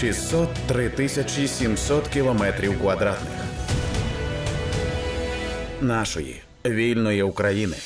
603 тисячі 700 кілометрів квадратних нашої вільної України.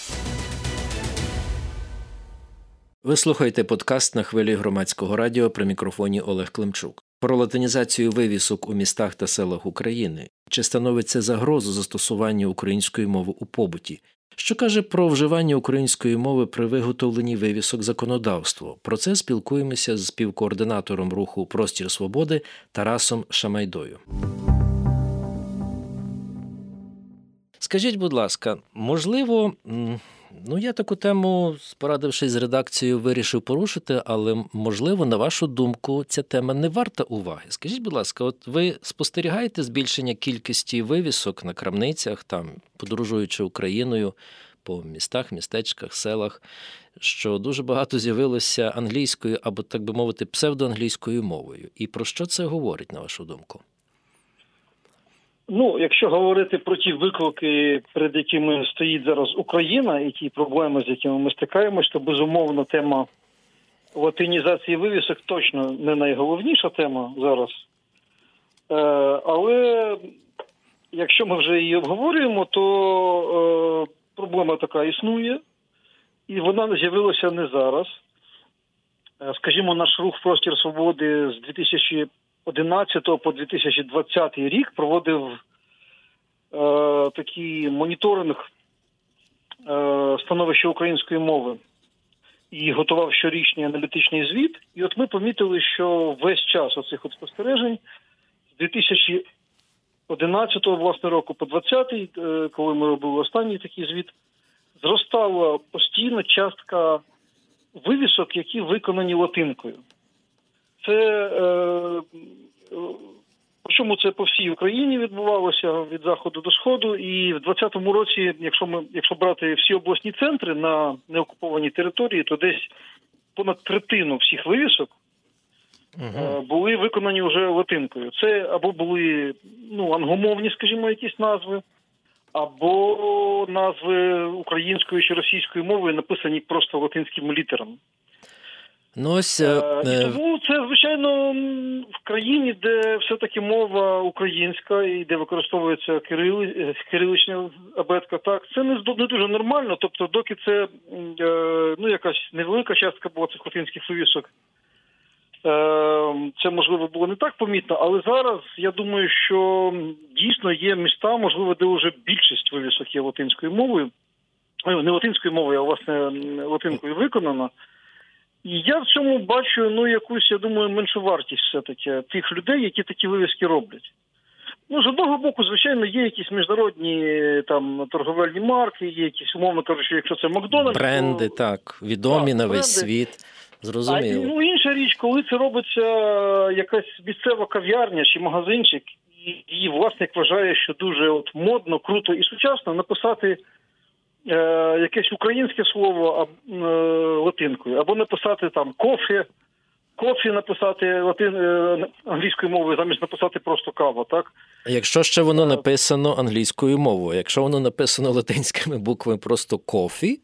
Ви слухаєте подкаст на хвилі громадського радіо при мікрофоні Олег Климчук про латинізацію вивісок у містах та селах України. Чи становить це загрозу застосування української мови у побуті? Що каже про вживання української мови при виготовленні вивісок законодавство? Про це спілкуємося з співкоординатором руху Простір Свободи Тарасом Шамайдою. Скажіть, будь ласка, можливо, ну я таку тему, порадившись з редакцією, вирішив порушити, але можливо, на вашу думку, ця тема не варта уваги. Скажіть, будь ласка, от ви спостерігаєте збільшення кількості вивісок на крамницях, там подорожуючи Україною по містах, містечках, селах, що дуже багато з'явилося англійською або, так би мовити, псевдоанглійською мовою. І про що це говорить, на вашу думку? Ну, якщо говорити про ті виклики, перед якими стоїть зараз Україна, і ті проблеми, з якими ми стикаємось, то безумовно тема латинізації вивісок точно не найголовніша тема зараз. Е, Але якщо ми вже її обговорюємо, то е, проблема така існує, і вона з'явилася не зараз. Е, скажімо, наш рух простір свободи з 2000 2011 по 2020 рік проводив е, такий моніторинг е, становища української мови і готував щорічний аналітичний звіт. І от ми помітили, що весь час оцих от спостережень з 2011 власне року по 2020, е, коли ми робили останній такий звіт, зростала постійно частка вивісок, які виконані латинкою. Це е, Причому це по всій Україні відбувалося від заходу до сходу, і в 2020 році, якщо ми якщо брати всі обласні центри на неокупованій території, то десь понад третину всіх вивісок uh були виконані вже латинкою. Це або були ну англомовні, скажімо, якісь назви, або назви українською чи російською мовою написані просто латинськими літерами. Ну ось е, е, е тому це звичайно в країні, де все-таки мова українська і де використовується кирили, кирилична абетка. Так це не не дуже нормально. Тобто, доки це ну якась невелика частка була цих латинських вивісок, е, це можливо було не так помітно, але зараз я думаю, що дійсно є міста, можливо, де вже більшість вивісок є латинською мовою, не латинською мовою, а власне латинкою виконана. І я в цьому бачу ну якусь, я думаю, меншу вартість все-таки тих людей, які такі вивіски роблять. Ну, з одного боку, звичайно, є якісь міжнародні там торговельні марки, є якісь, умовно кажучи, якщо це Макдональдс. Бренди, то... так, відомі так, на весь світ. Зрозуміло. А ну інша річ, коли це робиться якась місцева кав'ярня чи магазинчик, і її власник вважає, що дуже от модно, круто і сучасно написати е, якесь українське слово е, латинкою, або написати там кофе, кофі написати латин е, англійською мовою, замість написати просто кава, так? Якщо ще воно написано англійською мовою, якщо воно написано латинськими буквами просто кофі.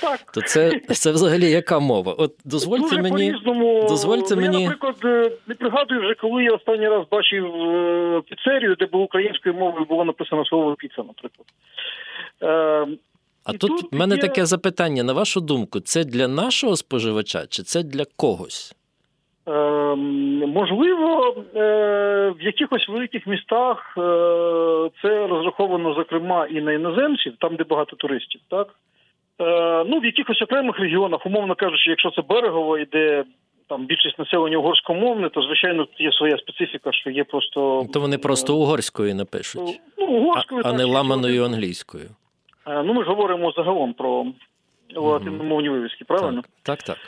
Так. То це це взагалі яка мова? От дозвольте Дуже мені. Дозвольте ну, мені... Я, наприклад, е, не пригадую вже, коли я останній раз бачив піцерію, де було українською мовою було написано слово піца, наприклад. А і тут в мене є... таке запитання: на вашу думку, це для нашого споживача чи це для когось? Е, можливо, е, в якихось великих містах е, це розраховано, зокрема, і на іноземців, там, де багато туристів, так? Е, ну, в якихось окремих регіонах, умовно кажучи, якщо це берегово і де там більшість населення угорськомовне, то звичайно є своя специфіка, що є просто. То вони просто е, угорською напишуть, ну, угорською, а, а не ламаною англійською. Е, ну, ми ж говоримо загалом про латиномовні вивіски, правильно? Так, так. так.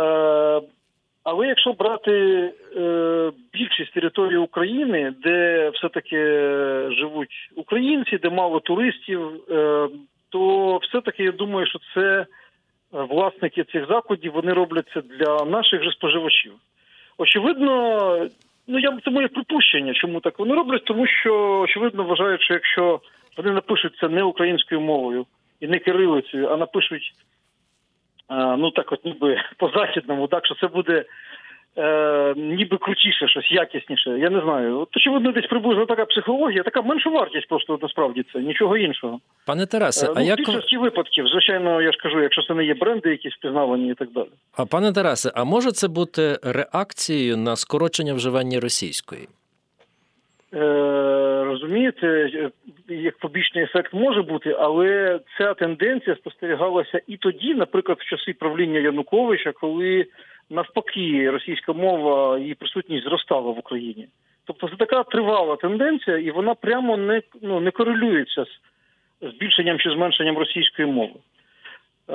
Е, але якщо брати е, більшість території України, де все-таки живуть українці, де мало туристів, е, то все-таки я думаю, що це власники цих закладів вони роблять це для наших же споживачів. Очевидно, ну я це моє припущення, чому так вони роблять, тому що очевидно вважають, що якщо вони напишуть це не українською мовою і не кирилицею, а напишуть ну так, от ніби по західному, так що це буде е, ніби крутіше, щось якісніше. Я не знаю. От, очевидно, десь приблизно така психологія, така менша вартість просто насправді це, нічого іншого. Пане Тарасе, Е, а ну, як більшості випадків, звичайно, я ж кажу, якщо це не є бренди, якісь впізнавані і так далі. а пане Тарасе, а може це бути реакцією на скорочення вживання російської? Е, розумієте, е, як побічний ефект може бути, але ця тенденція спостерігалася і тоді, наприклад, в часи правління Януковича, коли навпаки російська мова і присутність зростала в Україні. Тобто це така тривала тенденція, і вона прямо не ну не корелюється з збільшенням чи зменшенням російської мови. Е,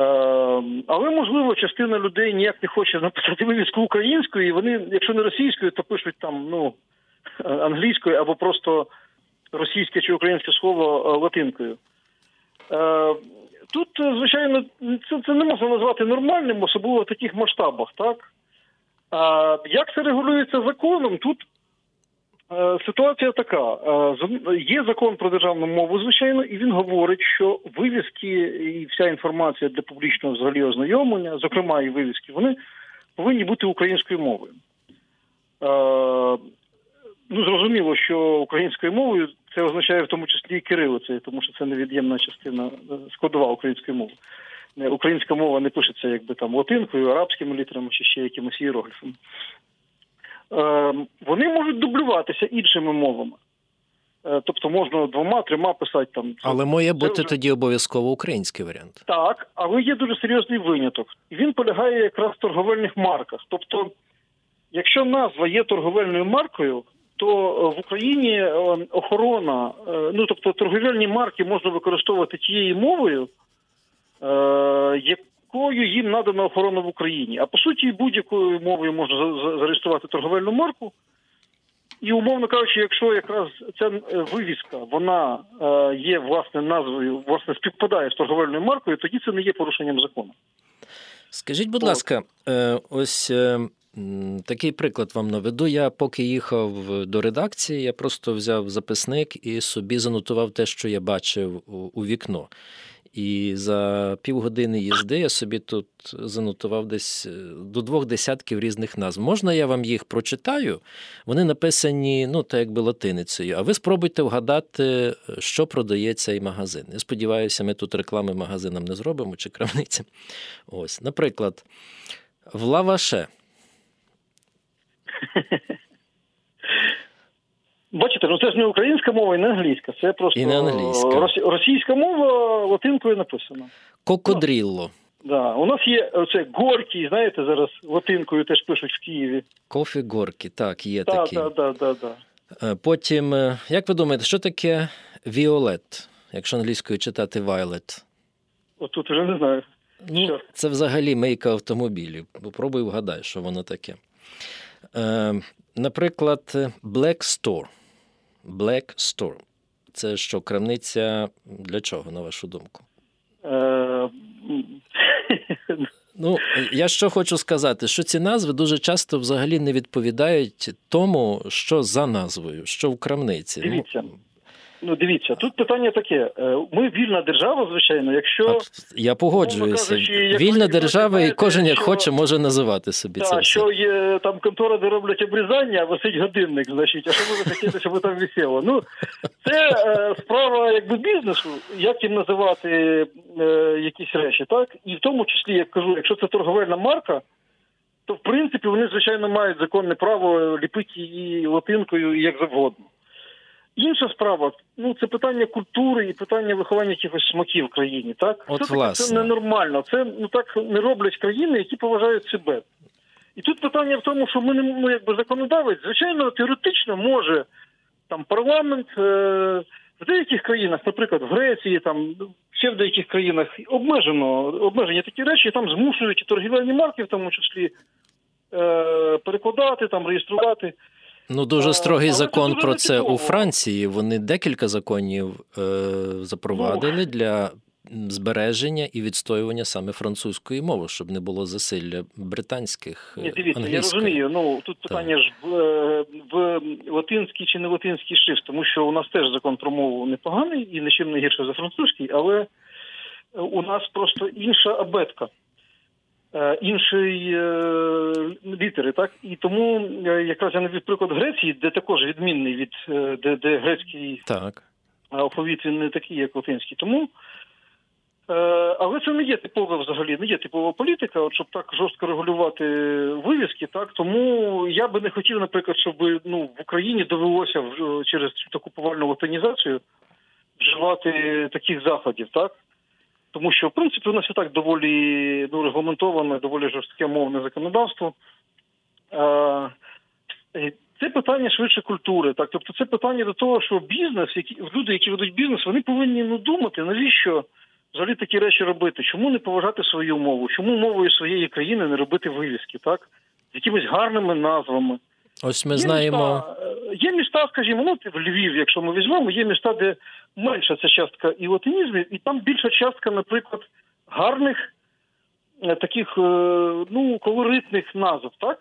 але можливо частина людей ніяк не хоче написати вивіску українською, і вони, якщо не російською, то пишуть там ну англійською або просто російське чи українське слово е, латинкою. Е, Тут, звичайно, це, це не можна назвати нормальним, особливо в таких масштабах, так? А як це регулюється законом? Тут е, ситуація така: Е, є закон про державну мову, звичайно, і він говорить, що вивіски і вся інформація для публічного взагалі ознайомлення, зокрема і вивіски, вони повинні бути українською мовою. Е, Ну, зрозуміло, що українською мовою це означає в тому числі і кирилицею, тому що це невід'ємна частина е, складова української мови. Українська мова не пишеться якби там латинкою, арабськими літерами чи ще якимось іерогліфами. Е, вони можуть дублюватися іншими мовами. Е, тобто можна двома, трьома писати там. Але має бути вже- тоді обов'язково український варіант. Так, але є дуже серйозний виняток. І він полягає якраз в торговельних марках. Тобто, якщо назва є торговельною маркою, то е, в Україні е, охорона, е, ну тобто торговельні марки можна використовувати тією мовою, якою їм надана охорона в Україні. А по суті, будь-якою мовою можна за- за- зареєструвати торговельну марку. І умовно кажучи, якщо якраз ця вивіска вона є власне назвою, власне співпадає з торговельною маркою, тоді це не є порушенням закону. Скажіть, будь От. ласка, ось такий приклад вам наведу. Я поки їхав до редакції, я просто взяв записник і собі занотував те, що я бачив у, у вікно. І за півгодини їзди я собі тут занотував десь е, до двох десятків різних назв. Можна я вам їх прочитаю? Вони написані, ну, так якби латиницею. А ви спробуйте вгадати, е, що продає цей магазин. Я сподіваюся, ми тут реклами магазинам не зробимо чи крамницям. Ось, наприклад, в лаваше. Бачите, ну це ж не українська мова і не англійська. Це просто І не англійська. рос- російська мова латинкою написана. Кокодрілло. Да. У нас є оце горький, знаєте, зараз латинкою теж пишуть в Києві. Кофі горки, так, є Так, такі. так, так, так, так. Е, Потім, е, як ви думаєте, що таке віолет, якщо англійською читати violet? От тут вже не знаю. Ну, це взагалі мийка автомобілів. Попробуй вгадай, що воно таке. Е, наприклад, Black Store. Black Store. Це що, крамниця для чого, на вашу думку? Е, Ну, я що хочу сказати, що ці назви дуже часто взагалі не відповідають тому, що за назвою, що в крамниці. Ну, Дивіться. Ну, дивіться, тут питання таке. Е, Ми вільна держава, звичайно, якщо я погоджуюся. кажучи, Вільна держава, і кожен як що- хоче, може називати собі це та, що є там контора, де роблять обрізання, а висить годинник, значить, а що ви захотіли, щоб там висело? Ну, це е, справа якби бізнесу, як їм називати е, якісь речі, так? І в тому числі, як кажу, якщо це торговельна марка, то в принципі вони, звичайно, мають законне право ліпити її латинкою як завгодно. Інша справа, ну це питання культури і питання виховання якихось смаків в країні, так? От, Все-таки власне. це ненормально. Це ну так не роблять країни, які поважають себе. І тут питання в тому, що ми не ну, якби законодавець, звичайно, теоретично може там парламент е, в деяких країнах, наприклад, в Греції, там ще в деяких країнах обмежено обмежені такі речі, там змушують торгівельні марки, в тому числі е, перекладати, там реєструвати. Ну, дуже Е, строгий але закон дуже про це у. Франції. Вони декілька законів е, запровадили для збереження і відстоювання саме французької мови, щоб не було засилля британських е, Ні, дивіться, я розумію. Ну тут питання ж в, е, в латинський чи не латинський шрифт, тому що у нас теж закон про мову непоганий і нічим не гірше за французький, але у нас просто інша абетка. Е, Інший е, літери, так і тому е, якраз я навів приклад Греції, де також відмінний від де, де грецький Так. алфавіт він не такий, як латинський. Тому але це не є типова взагалі, не є типова політика, от щоб так жорстко регулювати вивіски, так тому я би не хотів, наприклад, щоб ну в Україні довелося через таку повальну латинізацію вживати таких заходів, так. Тому що, в принципі, у нас і так доволі ну, регламентоване, доволі жорстке мовне законодавство. Е, це питання швидше культури. Так, тобто це питання до того, що бізнес, які люди, які ведуть бізнес, вони повинні ну думати, навіщо взагалі такі речі робити? Чому не поважати свою мову? Чому мовою своєї країни не робити вивіски, так? З якимись гарними назвами. Ось ми Є знаємо. Міста, е, є міста, скажімо, ну в Львів, якщо ми візьмемо, є міста, де менша ця частка і латинізмів, і там більша частка, наприклад, гарних е, таких е, ну колоритних назв, так?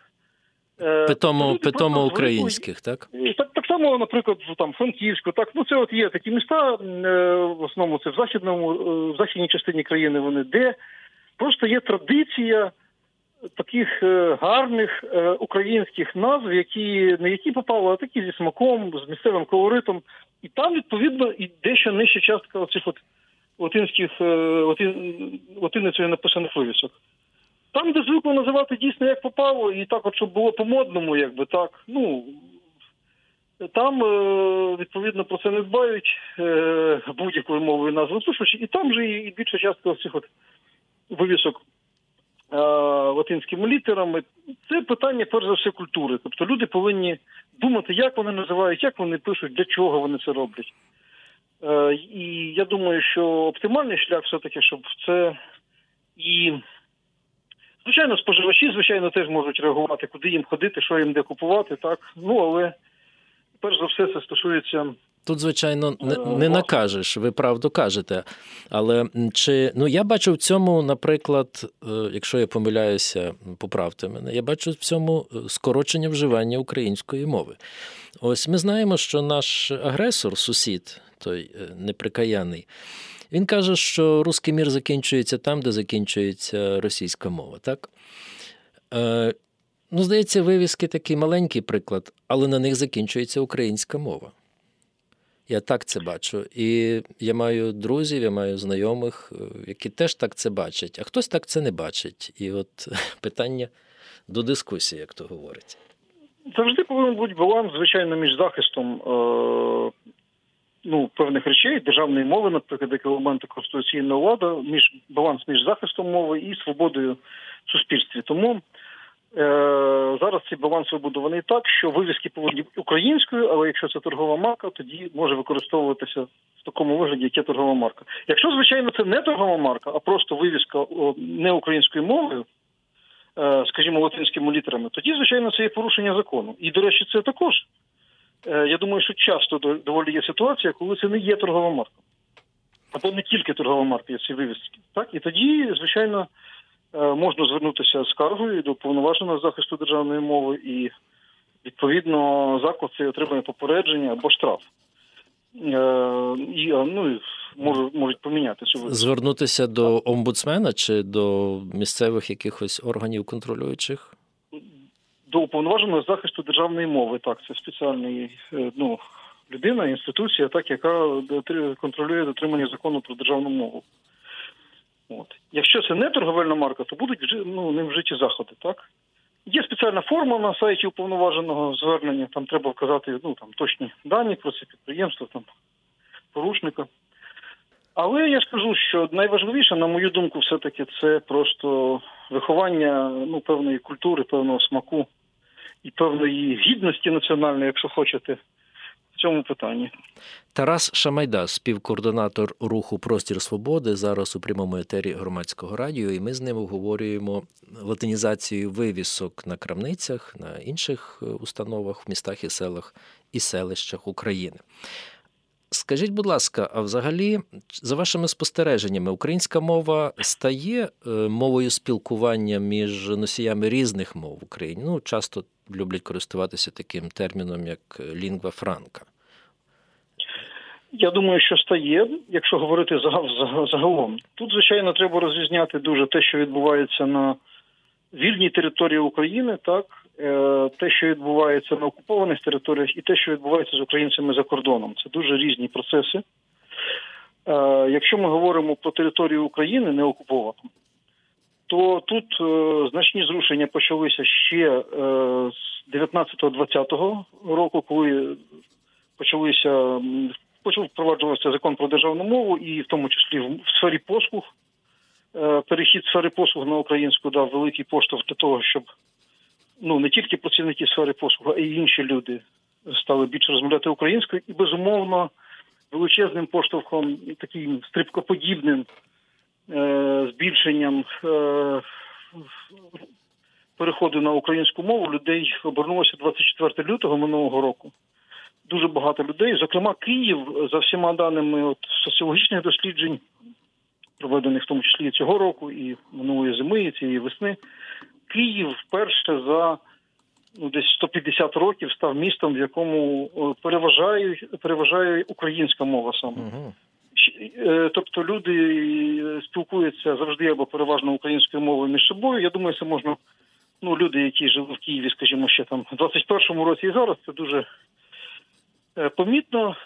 Е, Питомо, люди питомо просто українських, так? і Так, так само, наприклад, там Франківську, так ну це от є такі міста, в основному це в західному, в західній частині країни вони, де просто є традиція таких е, гарних е, українських назв, які не які попали, а такі зі смаком, з місцевим колоритом, і там відповідно і дещо нижча частка оцих от латинських е, латин, латиницею написаних вивісок. Там, де звикли називати дійсно як попало, і так, от щоб було по-модному, якби так. Ну там відповідно про це не дбають будь-якою мовою назви пишуть, і там же і більша частка цих от вивісок латинськими літерами. Це питання перш за все культури. Тобто люди повинні думати, як вони називають, як вони пишуть, для чого вони це роблять. Е, і я думаю, що оптимальний шлях все-таки, щоб це і. Звичайно, споживачі, звичайно, теж можуть реагувати, куди їм ходити, що їм де купувати, так. Ну, але перш за все це стосується Тут, звичайно, не, Е, не накажеш, ви правду кажете. Але чи ну я бачу в цьому, наприклад, е, якщо я помиляюся, поправте мене, я бачу в цьому е, скорочення вживання української мови. Ось ми знаємо, що наш агресор, сусід, той неприкаяний, він каже, що русський мір закінчується там, де закінчується російська мова, так? Ну, здається, вивіски такий маленький приклад, але на них закінчується українська мова. Я так це бачу. І я маю друзів, я маю знайомих, е, які теж так це бачать, а хтось так це не бачить. І от питання до дискусії, як то говориться. завжди повинен бути баланс, звичайно, між захистом е, ну, певних речей, державної мови, наприклад, як елементу конституційної влади, між баланс між захистом мови і свободою в суспільстві. Тому зараз цей баланс вибудований так, що вивіски повинні бути українською, але якщо це торгова марка, тоді може використовуватися в такому вигляді, як торгова марка. Якщо, звичайно, це не торгова марка, а просто вивіска не українською мовою, е, скажімо, латинськими літерами, тоді, звичайно, це є порушення закону. І, до речі, це також. е, Я думаю, що часто до- доволі є ситуація, коли це не є торгова марка. Або не тільки торгова марка є ці вивіски. Так? І тоді, звичайно, е, можна звернутися з скаргою до повноваженого захисту державної мови, і відповідно заклад цей отримує попередження або штраф. Е, І е, ну, і можуть, можуть поміняти цю. Звернутися до омбудсмена чи до місцевих якихось органів контролюючих? до уповноваженого захисту державної мови. Так, це спеціальний е, ну, людина, інституція, так, яка контролює дотримання закону про державну мову. От. Якщо це не торговельна марка, то будуть ну, ним вжиті заходи, так? Є спеціальна форма на сайті уповноваженого звернення, там треба вказати ну, там, точні дані про це підприємство, там, порушника. Але я скажу, що найважливіше, на мою думку, все-таки це просто виховання ну, певної культури, певного смаку і певної гідності національної, якщо хочете, цьому питанні. Тарас Шамайда, співкоординатор руху Простір Свободи, зараз у прямому етері громадського радіо, і ми з ним обговорюємо латинізацію вивісок на крамницях, на інших е, установах в містах і селах і селищах України. Скажіть, будь ласка, а взагалі, за вашими спостереженнями, українська мова стає е, мовою спілкування між носіями різних мов в Україні? Ну, часто люблять користуватися таким терміном, як лінгва франка. Я думаю, що стає, якщо говорити зага- зага- загалом. Тут, звичайно, треба розрізняти дуже те, що відбувається на вільній території України, так е, те, що відбувається на окупованих територіях, і те, що відбувається з українцями за кордоном, це дуже різні процеси. Е, Якщо ми говоримо про територію України не окуповану, то тут е, значні зрушення почалися ще е, з 19-20 року, коли почалися почав впроваджуватися закон про державну мову, і в тому числі в, сфері послуг. Е, перехід сфери послуг на українську дав великий поштовх для того, щоб ну не тільки працівники сфери послуг, а й інші люди стали більше розмовляти українською, і безумовно величезним поштовхом, таким стрибкоподібним е, збільшенням е, переходу на українську мову людей обернулося 24 лютого минулого року. Дуже багато людей, зокрема Київ, за всіма даними от, соціологічних досліджень, проведених в тому числі цього року, і минулої зими, і цієї весни, Київ вперше за ну, десь 150 років став містом, в якому е, переважає, переважає українська мова саме. Угу. Е, Тобто люди е, спілкуються завжди або переважно українською мовою між собою. Я думаю, це можна. Ну, люди, які жили в Києві, скажімо, ще там в 21-му році і зараз, це дуже помітно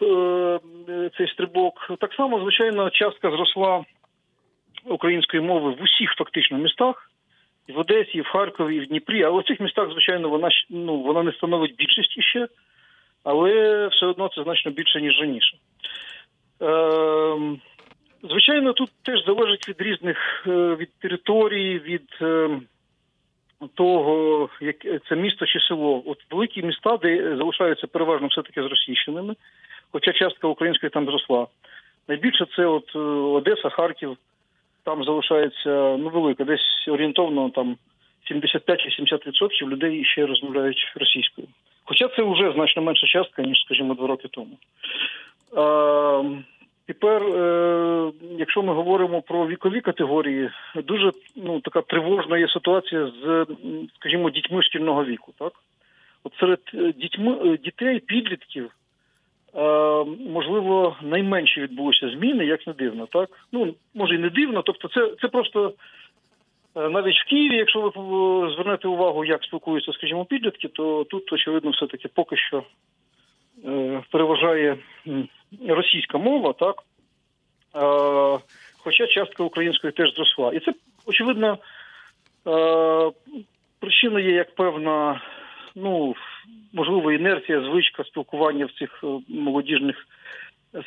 цей стрибок. Так само, звичайно, частка зросла української мови в усіх фактично містах. В Одесі, і в Харкові, і в Дніпрі. Але в цих містах, звичайно, вона ну, вона не становить більшості ще, але все одно це значно більше, ніж раніше. Ем, звичайно, тут теж залежить від різних е, від території, від е, того, як це місто чи село. От великі міста, де залишаються переважно все-таки зросійщеними, хоча частка української там зросла. Найбільше це от е, Одеса, Харків, там залишається ну велика, десь орієнтовно там 75-80% людей ще розмовляють російською. Хоча це вже значно менша частка, ніж, скажімо, два роки тому. Е, тепер, е, якщо ми говоримо про вікові категорії, дуже ну, така тривожна є ситуація з, скажімо, дітьми шкільного віку. Так? От серед е, дітьми, е, дітей, підлітків, можливо, найменші відбулися зміни, як не дивно, так? Ну, може і не дивно, тобто це, це просто е, навіть в Києві, якщо ви е, звернете увагу, як спілкуються, скажімо, підлітки, то тут, очевидно, все-таки поки що е, переважає російська мова, так? Е, хоча частка української теж зросла. І це, очевидно, е, причина є як певна, ну, можливо, інерція, звичка спілкування в цих е, молодіжних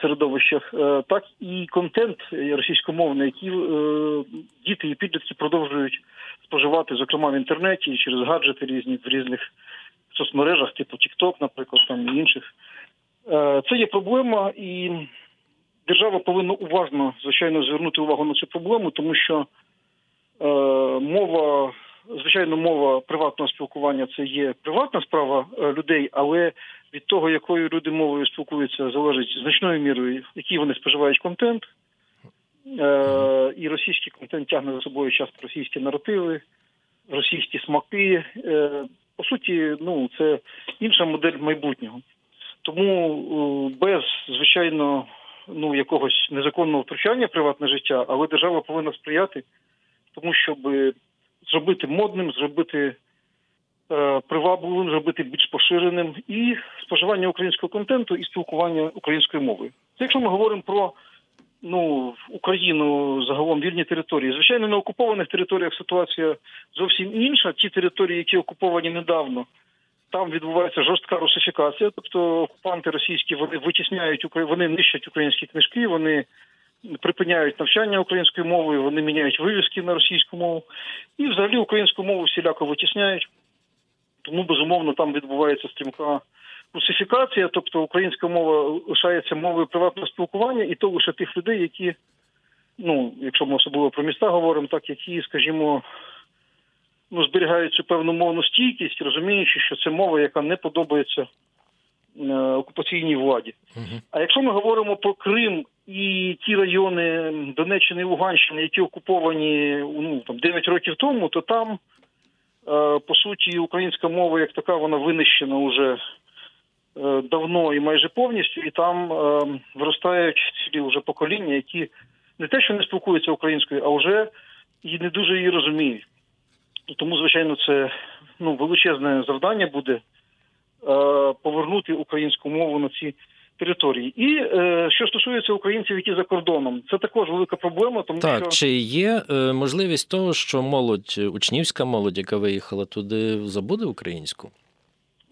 середовищах, е, так і контент російськомовний, який е, діти і підлітки продовжують споживати, зокрема в інтернеті, через гаджети різні в різних соцмережах, типу TikTok, наприклад, там і інших. Це є проблема, і держава повинна уважно, звичайно, звернути увагу на цю проблему, тому що е, мова, звичайно, мова приватного спілкування це є приватна справа е, людей, але від того, якою люди мовою спілкуються, залежить значною мірою, який вони споживають контент. Е, і російський контент тягне за собою часто російські наративи, російські смаки. Е, по суті, ну це інша модель майбутнього. Тому без звичайно ну якогось незаконного втручання в приватне життя, але держава повинна сприяти тому, щоб зробити модним, зробити е, привабливим, зробити більш поширеним і споживання українського контенту і спілкування українською мовою. Це якщо ми говоримо про ну Україну загалом вільні території. Звичайно, на окупованих територіях ситуація зовсім інша. Ті території, які окуповані недавно, там відбувається жорстка русифікація, тобто окупанти російські вони витісняють вони нищать українські книжки, вони припиняють навчання українською мовою, вони міняють вивіски на російську мову, і взагалі українську мову всіляко витісняють. Тому безумовно там відбувається стрімка русифікація, тобто українська мова лишається мовою приватного спілкування, і то лише тих людей, які, ну, якщо ми особливо про міста говоримо, так які, скажімо, ну, зберігають цю певну мовну стійкість, розуміючи, що це мова, яка не подобається е, окупаційній владі. Угу. А якщо ми говоримо про Крим і ті райони Донеччини і Луганщини, які окуповані ну, там, 9 років тому, то там, е, по суті, українська мова як така, вона винищена вже е, давно і майже повністю, і там е, виростають цілі вже покоління, які не те, що не спілкуються українською, а вже і не дуже її розуміють. Тому, звичайно, це ну, величезне завдання буде повернути українську мову на ці території. І е, що стосується українців, які за кордоном, це також велика проблема, тому Так, що чи є е, можливість того, що молодь, учнівська молодь, яка виїхала туди, забуде українську?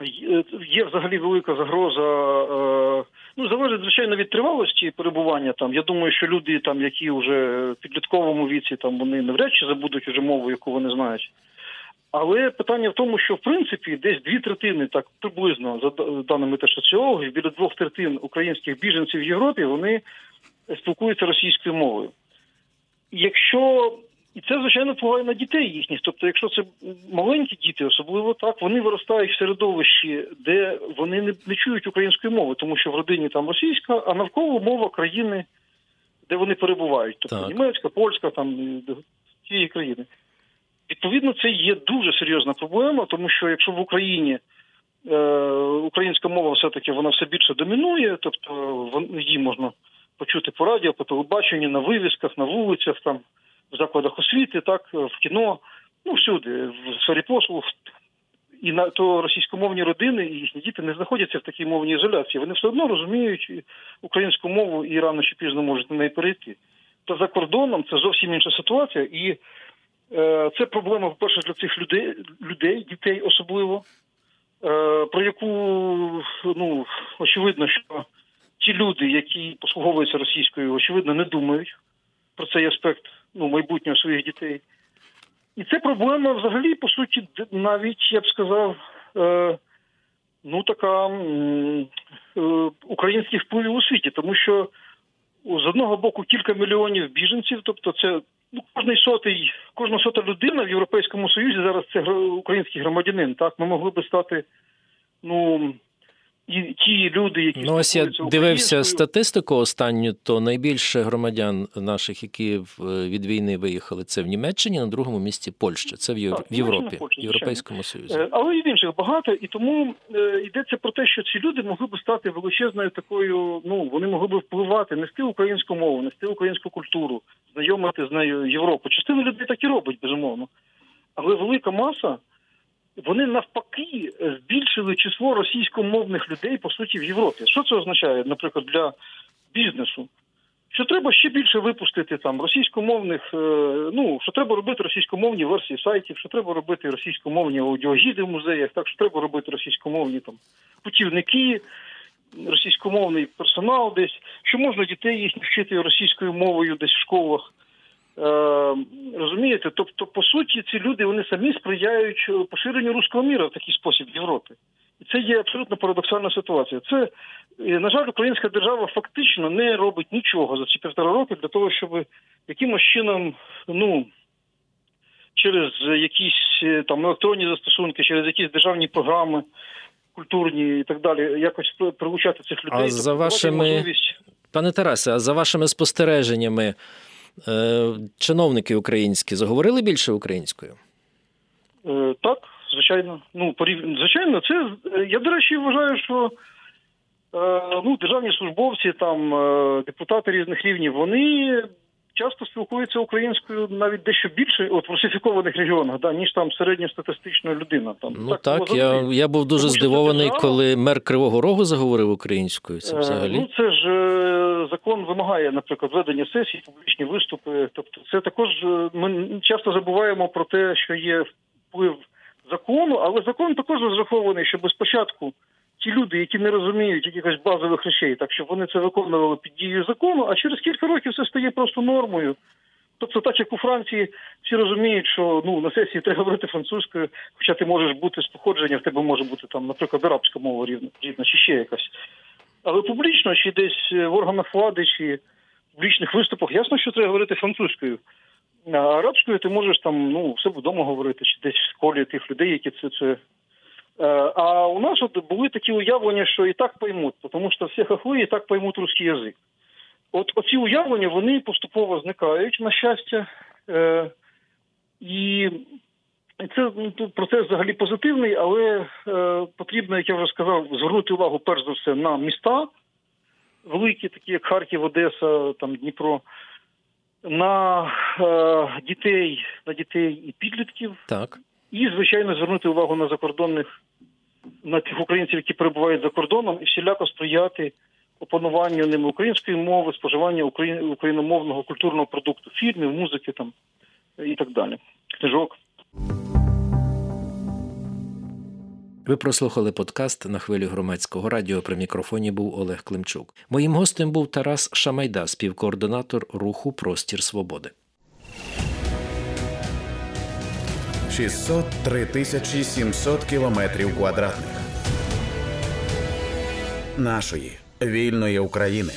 Є- Є взагалі велика загроза. Е, ну залежить звичайно від тривалості перебування там. Я думаю, що люди, там, які вже в підлітковому віці, там вони навряд чи забудуть уже мову, яку вони знають. Але питання в тому, що в принципі десь дві третини, так приблизно за даними теж соціологів, біля двох третин українських біженців в Європі вони спілкуються російською мовою. Якщо і це звичайно впливає на дітей їхніх. Тобто, якщо це маленькі діти, особливо так, вони виростають в середовищі, де вони не, не чують української мови, тому що в родині там російська, а навколо мова країни, де вони перебувають, тобто Так. німецька, польська, там цієї країни. Відповідно, це є дуже серйозна проблема, тому що якщо в Україні е, українська мова все-таки вона все більше домінує, тобто її можна почути по радіо, по телебаченню, на вивісках, на вулицях, там в закладах освіти, так в кіно, ну всюди, в сфері послуг. І на то російськомовні родини і їхні діти не знаходяться в такій мовній ізоляції. Вони все одно розуміють українську мову і рано чи пізно можуть на неї перейти. То за кордоном це зовсім інша ситуація, і це проблема, по-перше, для цих людей, людей, дітей особливо, е, про яку ну очевидно, що ті люди, які послуговуються російською, очевидно, не думають про цей аспект ну, майбутнього своїх дітей. І це проблема взагалі, по суті, навіть я б сказав, е, ну така м, е, українських впливів у світі, тому що з одного боку кілька мільйонів біженців, тобто це ну, кожний сотий, кожна сота людина в Європейському Союзі зараз це український громадянин. Так, ми могли би стати, ну і ті люди, які Ну, ось я дивився статистику останню, то найбільше громадян наших, які від війни виїхали, це в Німеччині, на другому місці Польща. Це в, Євро- Так, в Європі, Польща, в Європейському Союзі. Е, Але і в інших багато, і тому е, йдеться про те, що ці люди могли б стати величезною такою. Ну вони могли б впливати, нести українську мову, нести українську культуру, знайомити з нею Європу. Частина людей так і робить, безумовно. Але велика маса. Вони навпаки збільшили число російськомовних людей по суті в Європі. Що це означає, наприклад, для бізнесу? Що треба ще більше випустити там російськомовних, е, ну що треба робити російськомовні версії сайтів, що треба робити російськомовні аудіогіди в музеях, так що треба робити російськомовні там путівники, російськомовний персонал десь, що можна дітей їхніх вчити російською мовою десь в школах. Е, розумієте, тобто, по суті, ці люди вони самі сприяють е, поширенню руського міра в такий спосіб в Європі. І це є абсолютно парадоксальна ситуація. Це, е, на жаль, українська держава фактично не робить нічого за ці півтора роки для того, щоб якимось чином, ну через якісь там електронні застосунки, через якісь державні програми культурні і так далі, якось при- прилучати цих людей. А за вашими- можливість Пане Тарасе, а за вашими спостереженнями, чиновники українські заговорили більше українською? Е, так, звичайно. Ну, порів... звичайно, це е, я, до речі, вважаю, що е, ну, державні службовці, там, е, депутати різних рівнів, вони часто спілкуються українською навіть дещо більше от, в русифікованих регіонах, да, ніж там середньостатистична людина. Там, Ну так, було я, я був дуже Тому здивований, держава. коли мер Кривого Рогу заговорив українською. Це Е, взагалі. Ну, це ж е, закон вимагає, наприклад, ведення сесій, публічні виступи. Тобто, це також е, ми часто забуваємо про те, що є вплив закону, але закон також розрахований, щоб спочатку ті люди, які не розуміють якихось базових речей, так щоб вони це виконували під дією закону, а через кілька років це стає просто нормою. Тобто, так як у Франції всі розуміють, що ну на сесії треба говорити французькою, хоча ти можеш бути з походження, в тебе може бути там, наприклад, арабська мова рівна, рідна чи ще якась. Але публічно, чи десь е, в органах влади, чи в публічних виступах, ясно, що треба говорити французькою. А арабською ти можеш там ну, все вдома говорити, чи десь в колі тих людей, які це. це. Е, А у нас от були такі уявлення, що і так поймуть, тому що всі хохли і так поймуть русський язик. От оці уявлення вони поступово зникають, на щастя. Е, і це ну, процес взагалі позитивний, але е, потрібно, як я вже сказав, звернути увагу перш за все на міста великі, такі як Харків, Одеса, там Дніпро. на е, дітей, на дітей і підлітків, Так. І, звичайно, звернути увагу на закордонних, на тих українців, які перебувають за кордоном, і всіляко сприяти опануванню ними української мови, споживанню україн- україномовного культурного продукту, фільмів, музики там і так далі. Книжок. Ви прослухали подкаст на хвилі громадського радіо. При мікрофоні був Олег Климчук. Моїм гостем був Тарас Шамайда, співкоординатор руху Простір Свободи. 603 тисячі 700 кілометрів квадратних нашої вільної України.